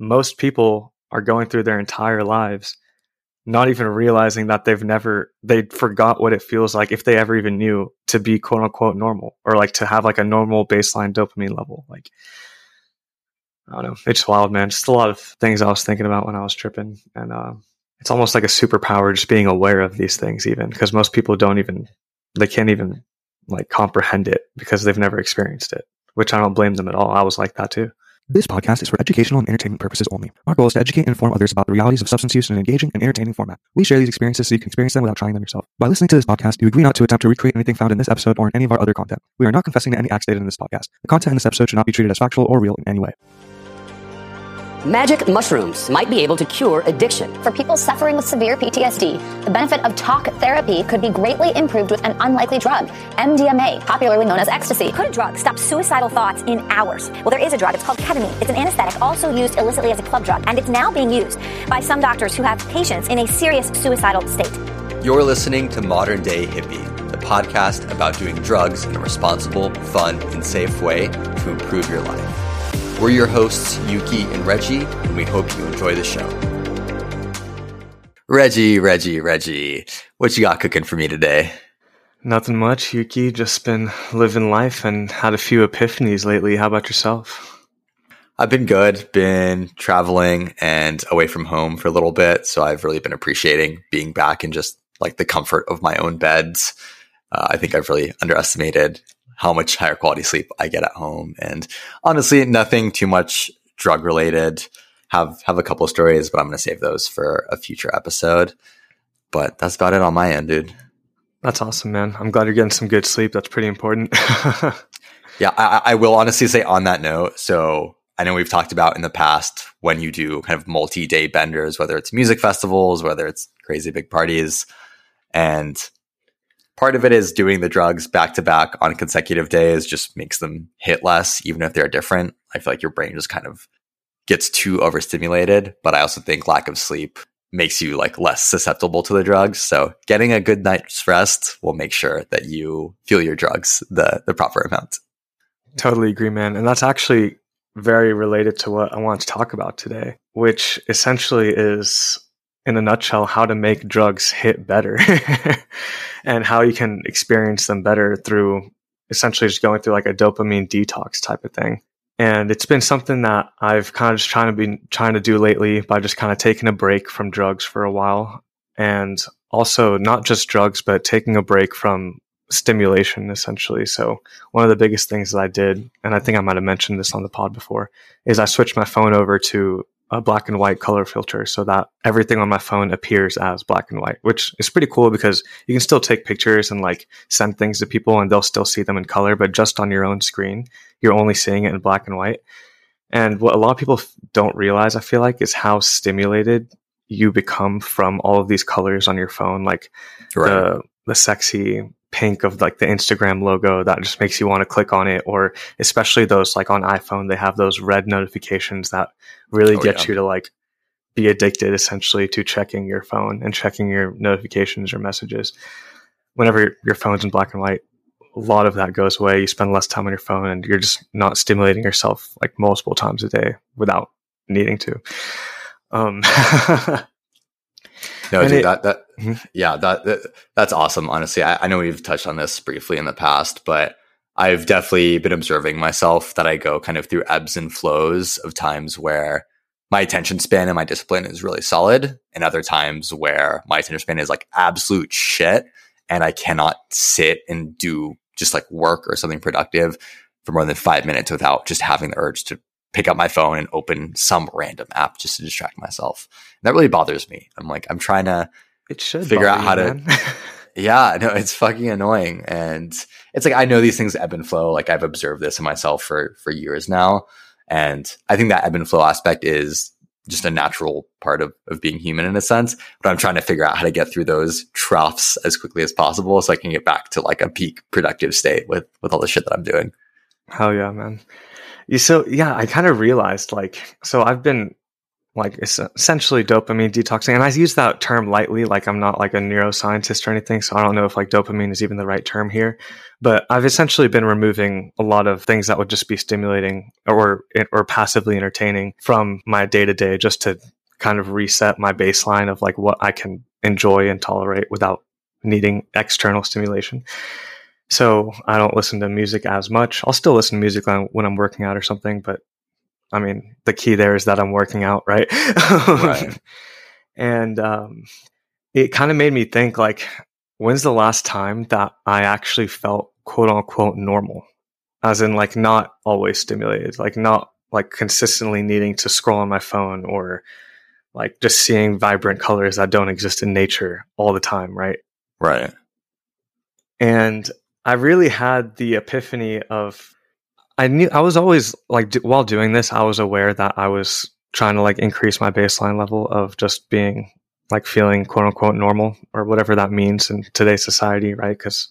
most people are going through their entire lives not even realizing that they've never they forgot what it feels like if they ever even knew to be quote unquote normal or like to have like a normal baseline dopamine level. Like i don't know. It's wild man. Just a lot of things i was thinking about when i was tripping and uh, it's almost like a superpower just being aware of these things even because most people don't even they can't even like comprehend it because they've never experienced it which i don't blame them at all. I was like that too This podcast is for educational and entertainment purposes only. Our goal is to educate and inform others about the realities of substance use in an engaging and entertaining format. We share these experiences so you can experience them without trying them yourself. By listening to this podcast, you agree not to attempt to recreate anything found in this episode or in any of our other content. We are not confessing to any acts stated in this podcast. The content in this episode should not be treated as factual or real in any way. Magic mushrooms might be able to cure addiction. For people suffering with severe PTSD, the benefit of talk therapy could be greatly improved with an unlikely drug, MDMA, popularly known as ecstasy. Could a drug stop suicidal thoughts in hours? Well, there is a drug. It's called ketamine. It's an anesthetic, also used illicitly as a club drug, and it's now being used by some doctors who have patients in a serious suicidal state. You're listening to Modern Day Hippie, the podcast about doing drugs in a responsible, fun, and safe way to improve your life. We're your hosts, Yuki and Reggie, and we hope you enjoy the show. Reggie, Reggie, Reggie, what you got cooking for me today? nothing much yuki just been living life and had a few epiphanies lately how about yourself I've been good, been traveling and away from home for a little bit. So I've really been appreciating being back in just like the comfort of my own beds. Uh, I think I've really underestimated how much higher quality sleep I get at home. And honestly, nothing too much drug related. Have, have a couple of stories, but I'm going to save those for a future episode. But that's about it on my end, dude. that's awesome man i'm glad you're getting some good sleep that's pretty important Yeah, I, I will honestly say on that note. So I know we've talked about in the past when you do kind of multi-day benders, whether it's music festivals, whether it's crazy big parties, and part of it is doing the drugs back to back on consecutive days just makes them hit less, even if they're different. I feel like your brain just kind of gets too overstimulated. But I also think lack of sleep makes you like less susceptible to the drugs. So getting a good night's rest will make sure that you feel your drugs the the proper amount. Totally agree, man. And that's actually very related to what I want to talk about today, which essentially is, in a nutshell, how to make drugs hit better and how you can experience them better through essentially just going through like a dopamine detox type of thing. And it's been something that I've kind of just trying to be trying to do lately by just kind of taking a break from drugs for a while. And also not just drugs, but taking a break from stimulation essentially. So one of the biggest things that I did, and I think I might have mentioned this on the pod before, is I switched my phone over to a black and white color filter so that everything on my phone appears as black and white, which is pretty cool because you can still take pictures and like send things to people and they'll still see them in color, but just on your own screen, you're only seeing it in black and white. And what a lot of people don't realize, I feel like, is how stimulated you become from all of these colors on your phone. Like the the sexy pink of like the Instagram logo that just makes you want to click on it or especially those like on iPhone they have those red notifications that really Oh, get yeah. you to like be addicted essentially to checking your phone and checking your notifications or messages. Whenever your, your phone's in black and white a lot of that goes away. You spend less time on your phone and you're just not stimulating yourself like multiple times a day without needing to. Um No, And dude, it- that that Mhm. yeah, that, that that's awesome. Honestly, I, I know we've touched on this briefly in the past, but I've definitely been observing myself that I go kind of through ebbs and flows of times where my attention span and my discipline is really solid, and other times where my attention span is like absolute shit, and I cannot sit and do just like work or something productive for more than five minutes without just having the urge to pick up my phone and open some random app just to distract myself. That really bothers me. I'm like, I'm trying to it should Figure out how you, to- yeah, no, it's fucking annoying. And it's like I know these things ebb and flow. Like I've observed this in myself for for years now. And I think that ebb and flow aspect is just a natural part of, of being human in a sense. But I'm trying to figure out how to get through those troughs as quickly as possible so I can get back to like a peak productive state with with all the shit that I'm doing. Hell yeah, man. So yeah, I kind of realized like so I've been like essentially dopamine detoxing. And I use that term lightly, like I'm not like a neuroscientist or anything. So I don't know if like dopamine is even the right term here. But I've essentially been removing a lot of things that would just be stimulating or or passively entertaining from my day to day just to kind of reset my baseline of like what I can enjoy and tolerate without needing external stimulation. So I don't listen to music as much. I'll still listen to music when I'm working out or something, but I mean, the key there is that I'm working out, right? right. and um, it kind of made me think like, when's the last time that I actually felt quote unquote normal? As in, like, not always stimulated, like, not like consistently needing to scroll on my phone or like just seeing vibrant colors that don't exist in nature all the time, right? Right. And I really had the epiphany of I knew I was always like do, while doing this, I was aware that I was trying to like increase my baseline level of just being like feeling quote unquote normal or whatever that means in today's society, right? Because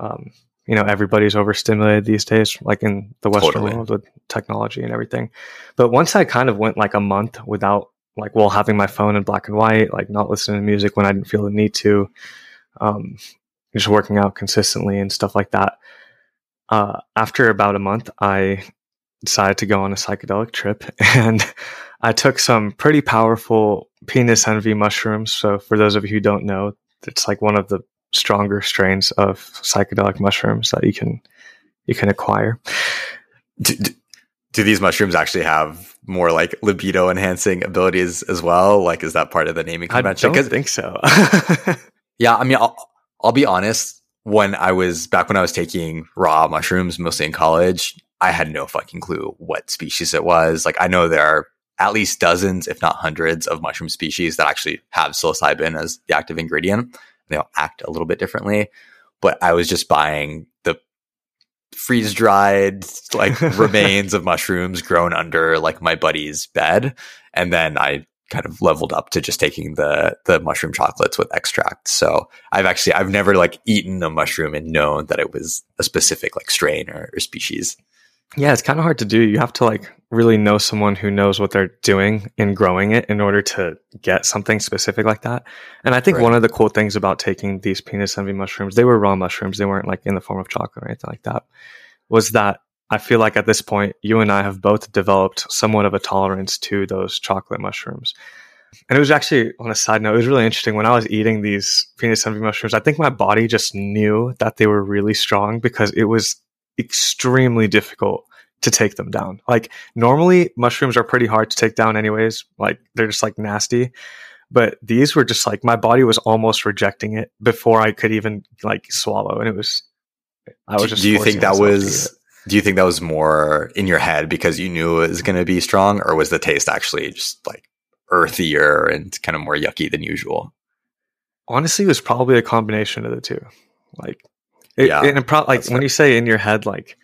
um, you know everybody's overstimulated these days, like in the Western totally. world with technology and everything. But once I kind of went like a month without like well having my phone in black and white, like not listening to music when I didn't feel the need to, um, just working out consistently and stuff like that. Uh, after about a month, I decided to go on a psychedelic trip and I took some pretty powerful penis envy mushrooms. So, for those of you who don't know, it's like one of the stronger strains of psychedelic mushrooms that you can you can acquire. Do, do, do these mushrooms actually have more like libido enhancing abilities as well? Like, is that part of the naming convention? I don't think so. yeah, I mean, I'll, I'll be honest. When I was back when I was taking raw mushrooms, mostly in college, I had no fucking clue what species it was. Like, I know there are at least dozens, if not hundreds, of mushroom species that actually have psilocybin as the active ingredient. They all act a little bit differently, but I was just buying the freeze dried like remains of mushrooms grown under like my buddy's bed, and then I kind of leveled up to just taking the the mushroom chocolates with extract. So I've actually I've never like eaten a mushroom and known that it was a specific like strain or, or species. Yeah, it's kind of hard to do. You have to like really know someone who knows what they're doing in growing it in order to get something specific like that. And I think right. one of the cool things about taking these penis envy mushrooms, they were raw mushrooms, they weren't like in the form of chocolate or anything like that, was that I feel like at this point, you and I have both developed somewhat of a tolerance to those chocolate mushrooms. And it was actually on a side note, it was really interesting when I was eating these penis envy mushrooms. I think my body just knew that they were really strong because it was extremely difficult to take them down. Like normally mushrooms are pretty hard to take down anyways. Like they're just like nasty. But these were just like my body was almost rejecting it before I could even like swallow. And it was I was just Do you think that was do you think that was more in your head because you knew it was going to be strong, or was the taste actually just like earthier and kind of more yucky than usual? Honestly, it was probably a combination of the two. Like, it, yeah, and pro- like when fair. you say in your head, like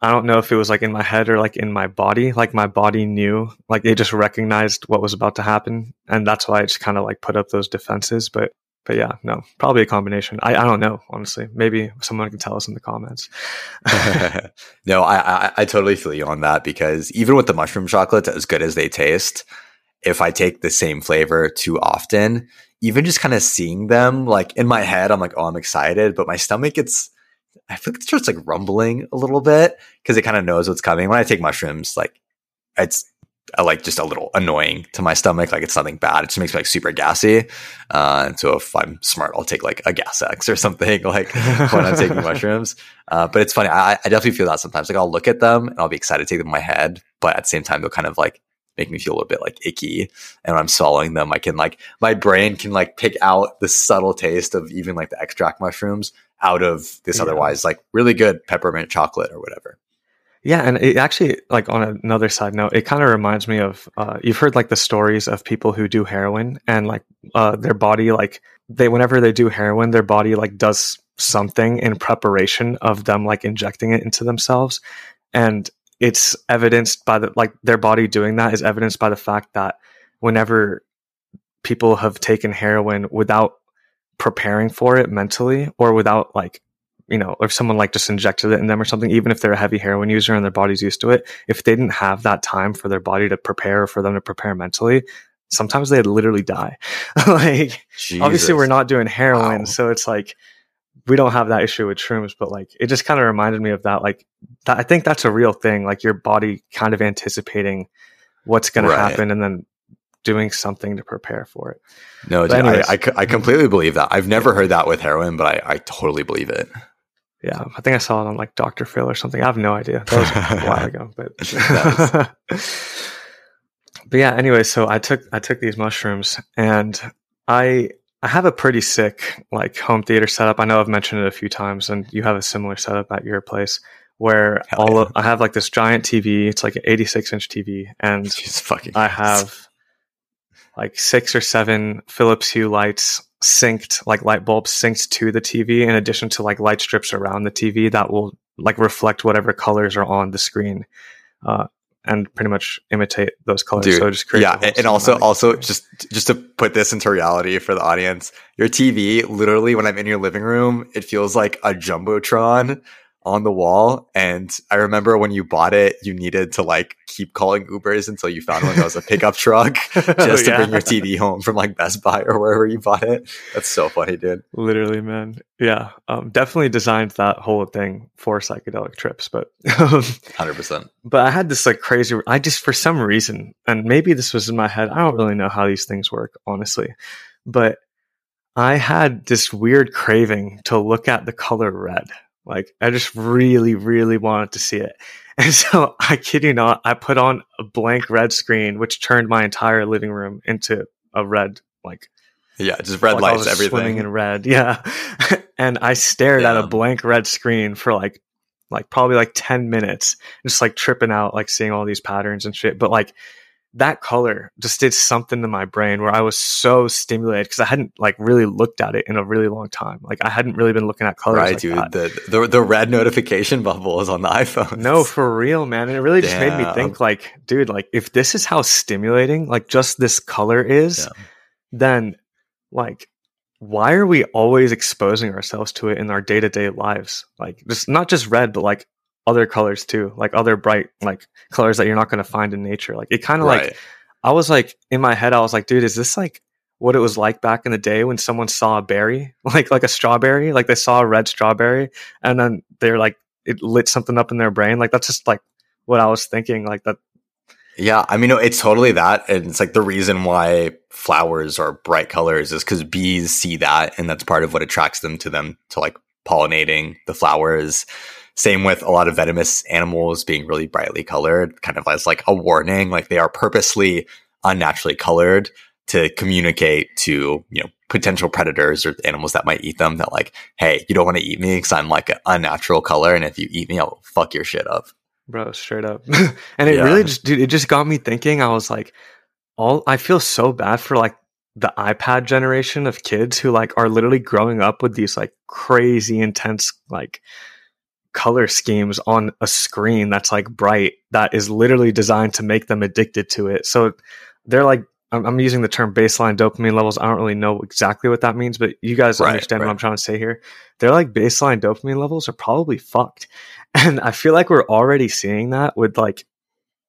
I don't know if it was like in my head or like in my body. Like my body knew, like it just recognized what was about to happen, and that's why I just kind of like put up those defenses. But but yeah, no, probably a combination. I, I don't know, honestly. Maybe someone can tell us in the comments. no, I, I, I totally feel you on that because even with the mushroom chocolates, as good as they taste, if I take the same flavor too often, even just kind of seeing them like in my head, I'm like, oh, I'm excited, but my stomach gets, I feel like it starts like rumbling a little bit because it kind of knows what's coming. When I take mushrooms, like it's uh, like just a little annoying to my stomach. Like it's nothing bad. It just makes me like super gassy. Uh, and so if I'm smart, I'll take like a gas X or something like when I'm taking mushrooms. Uh, but it's funny. I, I, definitely feel that sometimes. Like I'll look at them and I'll be excited to take them in my head, but at the same time, they'll kind of like make me feel a little bit like icky. And when I'm swallowing them, I can like my brain can like pick out the subtle taste of even like the extract mushrooms out of this yeah. otherwise like really good peppermint chocolate or whatever. Yeah, and it actually, like on another side note, it kind of reminds me of uh, you've heard like the stories of people who do heroin and like uh, their body, like they whenever they do heroin, their body like does something in preparation of them like injecting it into themselves, and it's evidenced by the like their body doing that is evidenced by the fact that whenever people have taken heroin without preparing for it mentally or without like you know, if someone like just injected it in them or something, even if they're a heavy heroin user and their body's used to it, if they didn't have that time for their body to prepare, for them to prepare mentally, sometimes they'd literally die. like, obviously, we're not doing heroin, Wow. so it's like we don't have that issue with shrooms, but like it just kind of reminded me of that. Like, that, I think that's a real thing. Like your body kind of anticipating what's going Right. to happen and then doing something to prepare for it. No, dude, I, anyways. I, I completely believe that. I've never heard that with heroin, but I, I totally believe it. Yeah, I think I saw it on like Dr. Phil or something. I have no idea. That was a while ago, but but yeah. Anyway, so I took I took these mushrooms, and I I have a pretty sick like home theater setup. I know I've mentioned it a few times, and you have a similar setup at your place where Hell all yeah. of, I have like this giant TV. It's like an 86 inch TV, and. I have like six or seven Philips Hue lights synced, like light bulbs synced to the TV, in addition to like light strips around the TV that will like reflect whatever colors are on the screen, uh, and pretty much imitate those colors. Dude, so just creates yeah, and- and also, also experience. just just to put this into reality for the audience, your TV, literally, when I'm in your living room, it feels like a jumbotron on the wall. And I remember when you bought it, you needed to like keep calling Ubers until you found one that was a pickup truck just to Yeah. bring your TV home from like Best Buy or wherever you bought it. That's so funny, dude. Literally, man. Yeah, um, definitely designed that whole thing for psychedelic trips, but. um, Hundred percent. but I had this like crazy. I just for some reason, and maybe this was in my head. I don't really know how these things work, honestly, but I had this weird craving to look at the color red. Like I just really, really wanted to see it, and so I kid you not, I put on a blank red screen, which turned my entire living room into a red like Yeah, just red like lights, was Swimming everything. in red, yeah. and I stared at a blank red screen for like, like probably like ten minutes, just like tripping out, like seeing all these patterns and shit. But like that color just did something to my brain where I was so stimulated because I hadn't like really looked at it in a really long time. Like I hadn't really been looking at colors, right, like dude. that. The, the the red notification bubble is on the iPhone. No, for real, man. And it really just made me think, like, dude, like if this is how stimulating, like just this color is, Yeah. then like why are we always exposing ourselves to it in our day to day lives? Like just not just red, but like other colors too, like other bright like colors that you're not going to find in nature. Like it kind of like. I was like in my head, I was like, dude, is this like what it was like back in the day when someone saw a berry, like like a strawberry, like they saw a red strawberry, and then they're like it lit something up in their brain. Like that's just like what I was thinking. Like that. Yeah, I mean, no, it's totally that. And it's like the reason why flowers are bright colors is because bees see that. And that's part of what attracts them to them to like pollinating the flowers. Same with a lot of venomous animals being really brightly colored, kind of as like a warning. Like they are purposely unnaturally colored to communicate to, you know, potential predators or animals that might eat them that like, hey, you don't want to eat me because I'm like an unnatural color. And if you eat me, I'll fuck your shit up. bro straight up and it Yeah. really just dude it just got me thinking i was like all i feel so bad for like the ipad generation of kids who like are literally growing up with these like crazy intense like color schemes on a screen that's like bright that is literally designed to make them addicted to it. So they're like i'm, I'm using the term baseline dopamine levels. I don't really know exactly what that means but you guys Right, understand right. what i'm trying to say here. They're like baseline dopamine levels are probably fucked. And I feel like we're already seeing that with like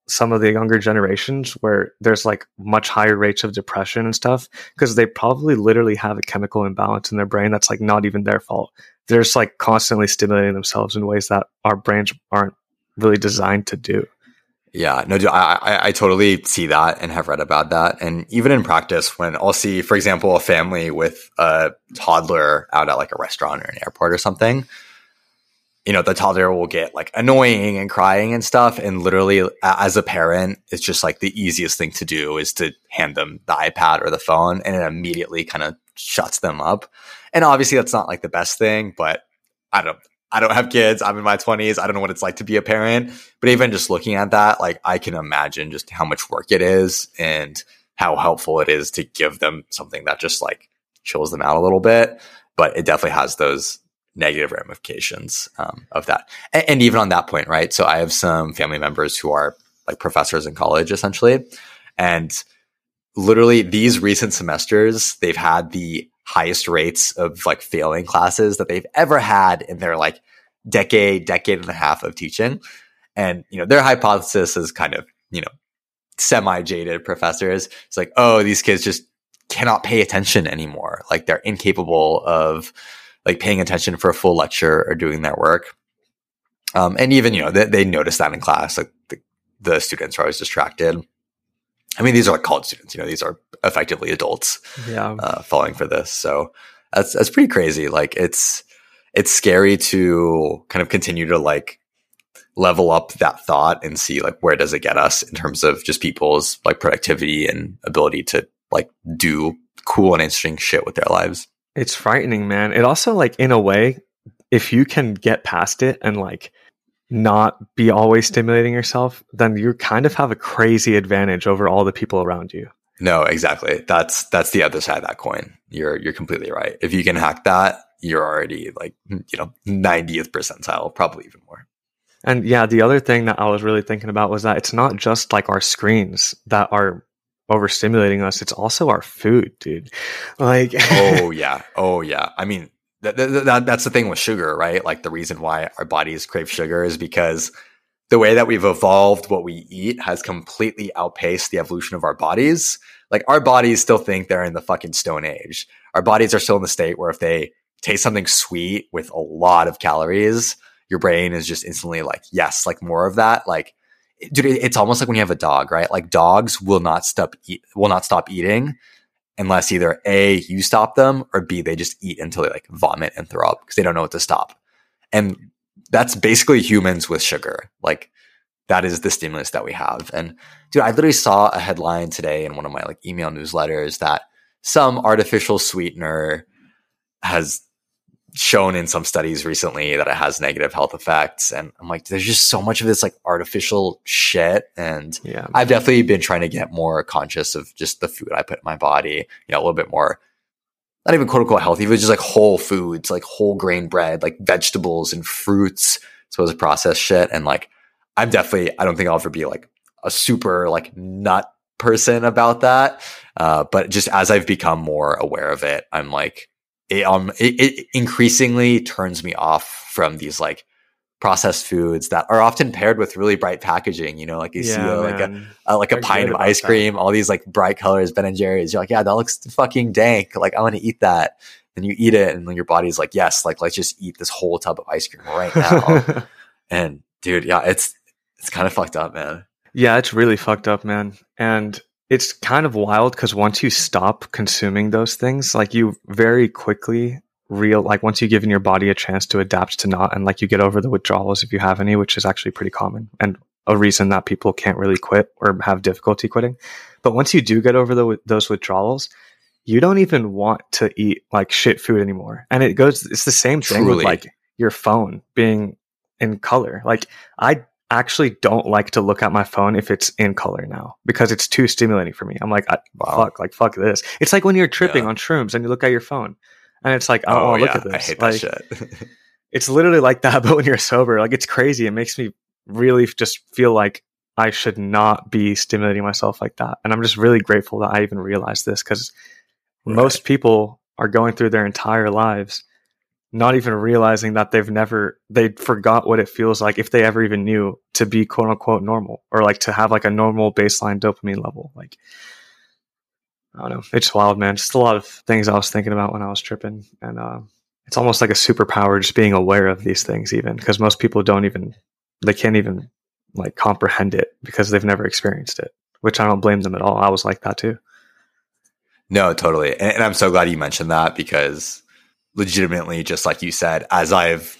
some of the younger generations where there's like much higher rates of depression and stuff because they probably literally have a chemical imbalance in their brain that's like not even their fault. They're just like constantly stimulating themselves in ways that our brains aren't really designed to do. Yeah, no, dude, I, I I totally see that and have read about that. And even in practice, when I'll see, for example, a family with a toddler out at like a restaurant or an airport or something, you know, the toddler will get like annoying and crying and stuff. And literally, as a parent, it's just like the easiest thing to do is to hand them the iPad or the phone, and it immediately kind of shuts them up. And obviously, that's not like the best thing, but I don't. I don't have kids. I'm in my 20s. I don't know what it's like to be a parent. But even just looking at that, like I can imagine just how much work it is and how helpful it is to give them something that just like chills them out a little bit. But it definitely has those negative ramifications um, of that. And, and even on that point, right? So I have some family members who are like professors in college essentially. And literally these recent semesters, they've had the highest rates of like failing classes that they've ever had in their like decade, decade and a half of teaching. And, you know, their hypothesis is kind of, you know, semi jaded professors. It's like, oh, these kids just cannot pay attention anymore. Like they're incapable of like paying attention for a full lecture or doing their work. Um, and even, you know, they, they notice that in class, like the, the students are always distracted. I mean, these are like college students, you know, these are effectively adults, Yeah. uh, falling for this. So that's, that's pretty crazy. Like it's, it's scary to kind of continue to like level up that thought and see like where does it get us in terms of just people's like productivity and ability to like do cool and interesting shit with their lives. It's frightening, man. It also like in a way, if you can get past it and like not be always stimulating yourself, then you kind of have a crazy advantage over all the people around you. No, exactly. That's that's the other side of that coin. You're you're completely right. If you can hack that, you're already like you know 90th percentile, probably even more. And yeah, the other thing that I was really thinking about was that it's not just like our screens that are overstimulating us, it's also our food, dude. Like oh yeah, oh yeah. I mean, that, that, that, that's the thing with sugar, right? Like the reason why our bodies crave sugar is because the way that we've evolved what we eat has completely outpaced the evolution of our bodies. Like our bodies still think they're in the fucking stone age. Our bodies are still in the state where if they taste something sweet with a lot of calories, your brain is just instantly like, yes, like more of that. Like, dude, it's almost like when you have a dog, right? Like dogs will not stop eat, will not stop eating unless either A, you stop them, or B, they just eat until they like vomit and throw up because they don't know what to stop. And that's basically humans with sugar. Like that is the stimulus that we have. And dude, I literally saw a headline today in one of my like email newsletters that some artificial sweetener has shown in some studies recently that it has negative health effects. And I'm like, there's just so much of this like artificial shit. And yeah. I've definitely been trying to get more conscious of just the food I put in my body, you know, a little bit more, not even quote unquote healthy, but just like whole foods, like whole grain bread, like vegetables and fruits, as well as processed shit. And like, I'm definitely, I don't think I'll ever be like a super like nut person about that. Uh, but just as I've become more aware of it, I'm like, it, um, it, it increasingly turns me off from these like processed foods that are often paired with really bright packaging. You know, like you see Yeah, uh, like a, man. uh, like a pint of ice that. cream, all these like bright colors, Ben and Jerry's. You're like, yeah, that looks fucking dank. Like I want to eat that. And you eat it, and then your body's like, yes, like let's just eat this whole tub of ice cream right now. and dude, yeah, it's it's kind of fucked up, man. Yeah, it's really fucked up, man. And it's kind of wild because once you stop consuming those things, like you very quickly real like once you've given your body a chance to adapt to not and like you get over the withdrawals if you have any, which is actually pretty common and a reason that people can't really quit or have difficulty quitting. But once you do get over the, those withdrawals, you don't even want to eat like shit food anymore. And it goes, it's the same thing Truly. with like your phone being in color. Like I actually don't like to look at my phone if it's in color now because it's too stimulating for me. I'm like, I, Wow. fuck, like fuck this. It's like when you're tripping Yeah. on shrooms and you look at your phone and it's like, oh, to look at this. Oh, I hate like, that shit. It's literally like that, but when you're sober, like it's crazy. It makes me really just feel like I should not be stimulating myself like that. And I'm just really grateful that I even realized this because most people are going through their entire lives not even realizing that they've never they forgot what it feels like if they ever even knew to be quote unquote normal or like to have like a normal baseline dopamine level. Like i don't know. It's wild man. Just a lot of things i was thinking about when i was tripping. And uh, it's almost like a superpower just being aware of these things even because most people don't even they can't even like comprehend it because they've never experienced it which i don't blame them at all. I was like that too. No, totally. And, and I'm so glad you mentioned that because legitimately, just like you said, as I've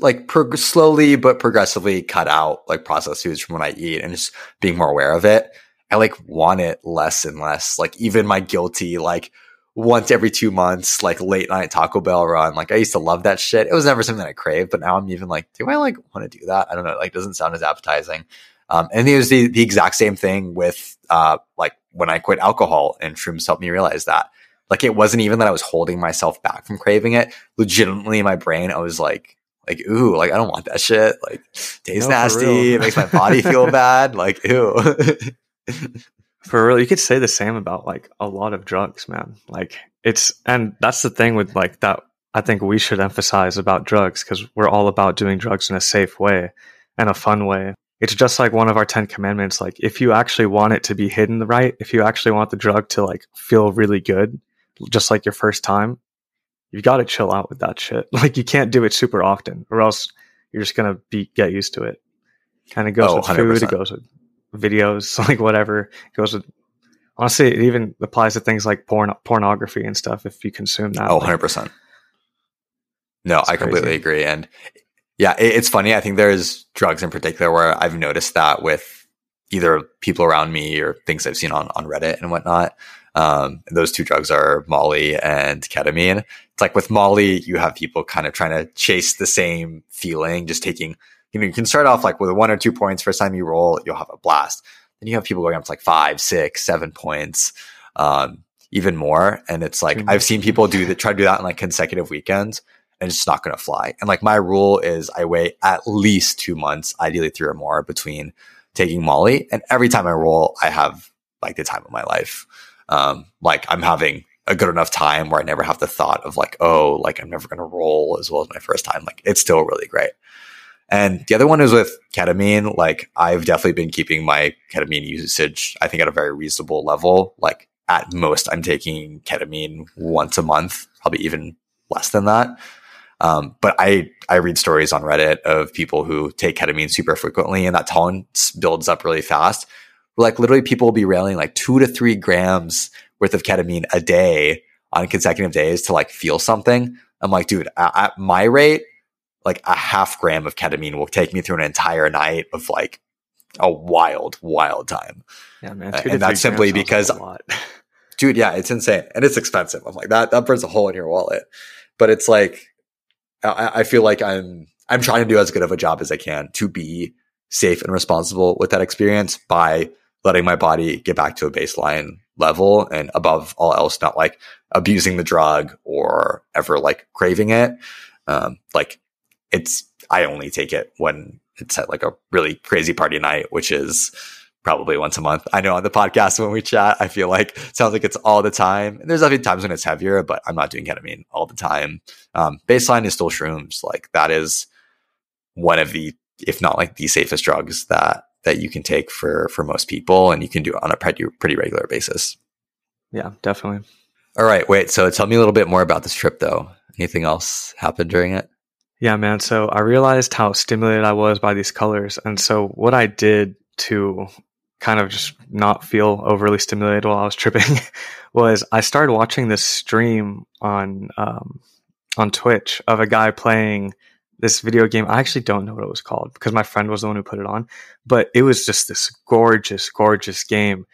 like prog- slowly but progressively cut out like processed foods from what I eat and just being more aware of it, I like want it less and less. Like even my guilty, like once every two months, like late night Taco Bell run. Like I used to love that shit. It was never something that I craved, but now I'm even like, do I like want to do that? I don't know. Like doesn't sound as appetizing. Um, and it was the, the exact same thing with uh, like when I quit alcohol and shrooms helped me realize that. Like it wasn't even that I was holding myself back from craving it. Legitimately in my brain, I was like, like, ooh, like I don't want that shit. Like tastes No, nasty. It makes my body feel bad. Like, ew. For real, you could say the same about like a lot of drugs, man. Like it's, and that's the thing with like that. I think we should emphasize about drugs because we're all about doing drugs in a safe way and a fun way. It's just like one of our 10 commandments. Like if you actually want it to be hidden right, if you actually want the drug to like feel really good, just like your first time, you got to chill out with that shit. Like you can't do it super often or else you're just going to be, get used to it. Kind of goes Oh, with food. 100%. It goes with videos, like whatever. It goes with, honestly, it even applies to things like porn, pornography and stuff. If you consume that. Oh, like, 100%. No, It's I completely agree. And yeah, it, it's funny. I think there's drugs in particular where I've noticed that with either people around me or things I've seen on, on Reddit and whatnot. Um, those two drugs are Molly and ketamine. It's like with Molly, you have people kind of trying to chase the same feeling, just taking, you know, you can start off like with one or two points. First time you roll, you'll have a blast. Then you have people going up to like five, six, seven points, um, even more. And it's like, I've seen people do that, try to do that in like consecutive weekends and it's just not going to fly. And like my rule is I wait at least two months, ideally three or more between taking Molly. And every time I roll, I have like the time of my life. Um, like I'm having a good enough time where I never have the thought of like, oh, like I'm never going to roll as well as my first time. Like it's still really great. And the other one is with ketamine. Like I've definitely been keeping my ketamine usage, I think at a very reasonable level. Like at most I'm taking ketamine once a month, probably even less than that. Um, but I, I read stories on Reddit of people who take ketamine super frequently and that tolerance builds up really fast. Like literally people will be railing like two to three grams worth of ketamine a day on consecutive days to like feel something. I'm like, dude, at, at my rate, like a half gram of ketamine will take me through an entire night of like a wild, wild time. Yeah, man. Uh, and that's simply because- dude yeah it's insane and it's expensive i'm like that that burns a hole in your wallet but it's like I, feel like i'm i'm trying to do as good of a job as i can to be safe and responsible with that experience by letting my body get back to a baseline level and above all else not like abusing the drug or ever like craving it. Um like it's i only take it when it's at like a really crazy party night which is probably once a month. I know on the podcast when we chat, I feel like it sounds like it's all the time. And there's definitely times when it's heavier, but I'm not doing ketamine all the time. Um, baseline is still shrooms. Like that is one of the, if not like the safest drugs that that you can take for for most people, and you can do it on a pretty pretty regular basis. Yeah, definitely. All right, wait. So tell me a little bit more about this trip, though. Anything else happened during it? Yeah, man. So I realized how stimulated I was by these colors. And so what I did to kind of just not feel overly stimulated while I was tripping was I started watching this stream on um, on Twitch of a guy playing this video game. I actually don't know what it was called because my friend was the one who put it on, but it was just this gorgeous, gorgeous game.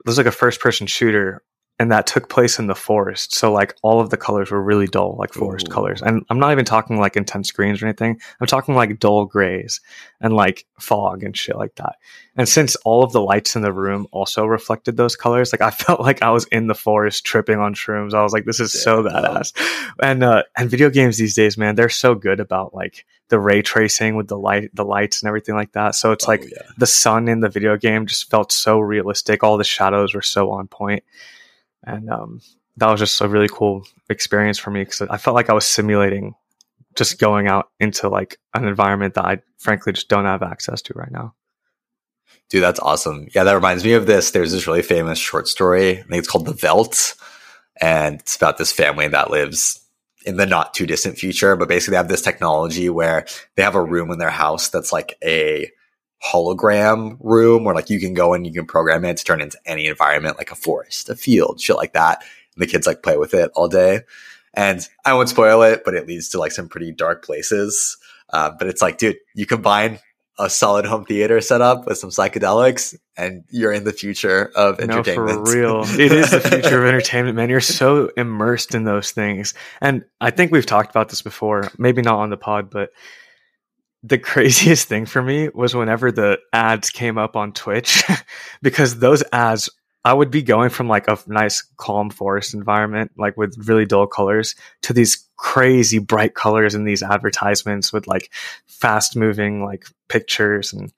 It was like a first person shooter and that took place in the forest. So like all of the colors were really dull, like forest Ooh. colors. And I'm not even talking like intense greens or anything. I'm talking like dull grays and like fog and shit like that. And since all of the lights in the room also reflected those colors, like I felt like I was in the forest tripping on shrooms. I was like, this is so badass. And uh and video games these days, man, they're so good about like the ray tracing with the light the lights and everything like that. So it's like Oh, yeah. the sun in the video game just felt so realistic. All the shadows were so on point, and um, that was just a really cool experience for me because I felt like I was simulating just going out into like an environment that I frankly just don't have access to right now. Dude, that's awesome. Yeah, that reminds me of this. There's this really famous short story. I think it's called The Veldt. And it's about this family that lives in the not too distant future. But basically, they have this technology where they have a room in their house that's like a hologram room where like you can go and you can program it to turn into any environment, like a forest, a field, shit like that. And the kids like play with it all day. And I won't spoil it, but it leads to like some pretty dark places. Uh, but it's like, dude, you combine a solid home theater setup with some psychedelics, and you're in the future of No, entertainment. for real. It is the future of entertainment, man. You're so immersed in those things. And I think we've talked about this before, maybe not on the pod, but the craziest thing for me was whenever the ads came up on Twitch, because those ads, I would be going from like a nice, calm forest environment, like with really dull colors, to these crazy bright colors in these advertisements with like fast moving like pictures and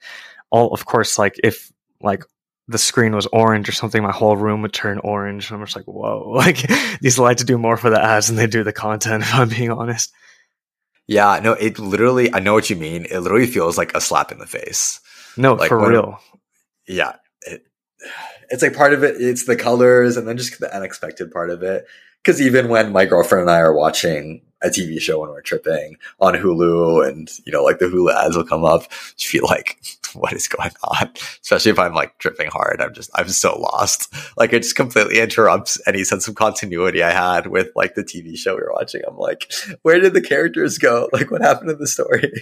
all, of course, like if like the screen was orange or something, my whole room would turn orange. And I'm just like, whoa, like these lights do more for the ads than they do the content, if I'm being honest. Yeah, no, it literally, I know what you mean. It literally feels like a slap in the face. No, Like for when- real. Yeah. It, it's like part of it, it's the colors and then just the unexpected part of it. Cause even when my girlfriend and I are watching a TV show when we're tripping on Hulu and, you know, like the Hulu ads will come up, you feel like, what is going on? Especially if I'm like tripping hard. I'm just, I'm so lost. Like it just completely interrupts any sense of continuity I had with like the TV show we were watching. I'm like, where did the characters go? Like what happened in the story?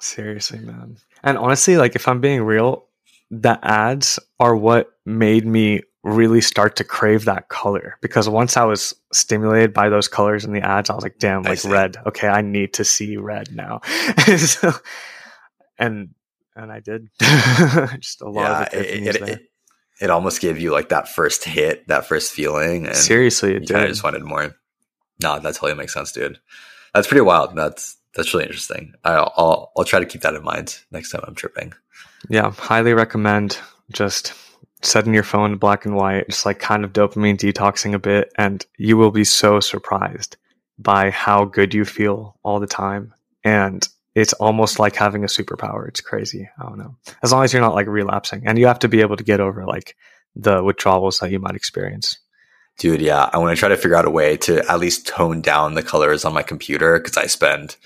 Seriously, man. And honestly, like if I'm being real, the ads are what made me really start to crave that color because once I was stimulated by those colors in the ads, I was like, damn, like red. Okay, I need to see red now. so, and and I did. Just a lot yeah, of it, it, it, it almost gave you like that first hit, that first feeling. And Seriously, it did. just wanted more. No, that totally makes sense, dude. That's pretty wild. That's that's really interesting. I'll I'll, I'll try to keep that in mind next time I'm tripping. Yeah, highly recommend just setting your phone to black and white, just like kind of dopamine detoxing a bit, and you will be so surprised by how good you feel all the time. And it's almost like having a superpower. It's crazy. I don't know. As long as you're not like relapsing, and you have to be able to get over like the withdrawals that you might experience. Dude, yeah, I want to try to figure out a way to at least tone down the colors on my computer because I spend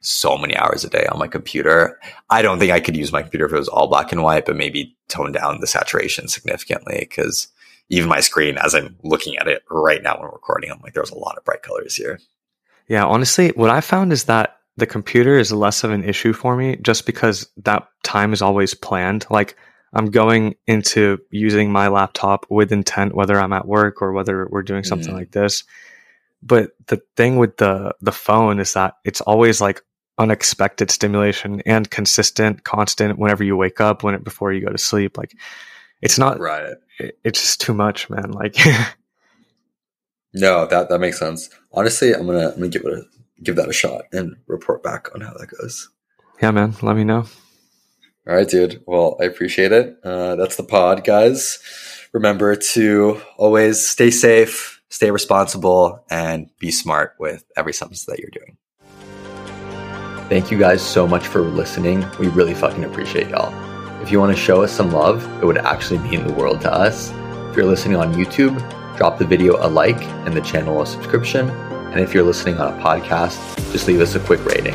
so many hours a day on my computer. I don't think I could use my computer if it was all black and white, but maybe tone down the saturation significantly because even my screen, as I'm looking at it right now when recording, I'm like, there's a lot of bright colors here. Yeah, honestly, what I found is that the computer is less of an issue for me just because that time is always planned. Like I'm going into using my laptop with intent, whether I'm at work or whether we're doing something Mhm. like this. But the thing with the the phone is that it's always like unexpected stimulation and consistent, constant whenever you wake up, when it before you go to sleep. Like it's not Right. it- it's just too much, man. Like No, that that makes sense. Honestly, I'm gonna I'm gonna give it a give that a shot and report back on how that goes. yeah, man, let me know. All right, dude. Well, I appreciate it. Uh, that's the pod, guys. Remember to always stay safe, stay responsible, and be smart with every substance that you're doing. Thank you guys so much for listening. We really fucking appreciate y'all. If you want to show us some love, it would actually mean the world to us. If you're listening on YouTube, drop the video a like and the channel a subscription. And if you're listening on a podcast, just leave us a quick rating.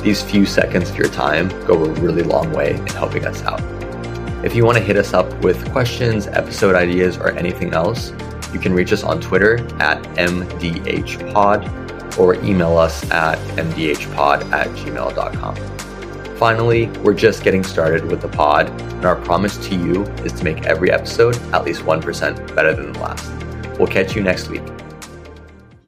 These few seconds of your time go a really long way in helping us out. If you want to hit us up with questions, episode ideas, or anything else, you can reach us on Twitter at MDHPod or email us at mdhpod at gmail.com. Finally, we're just getting started with the pod, and our promise to you is to make every episode at least 1% better than the last. We'll catch you next week.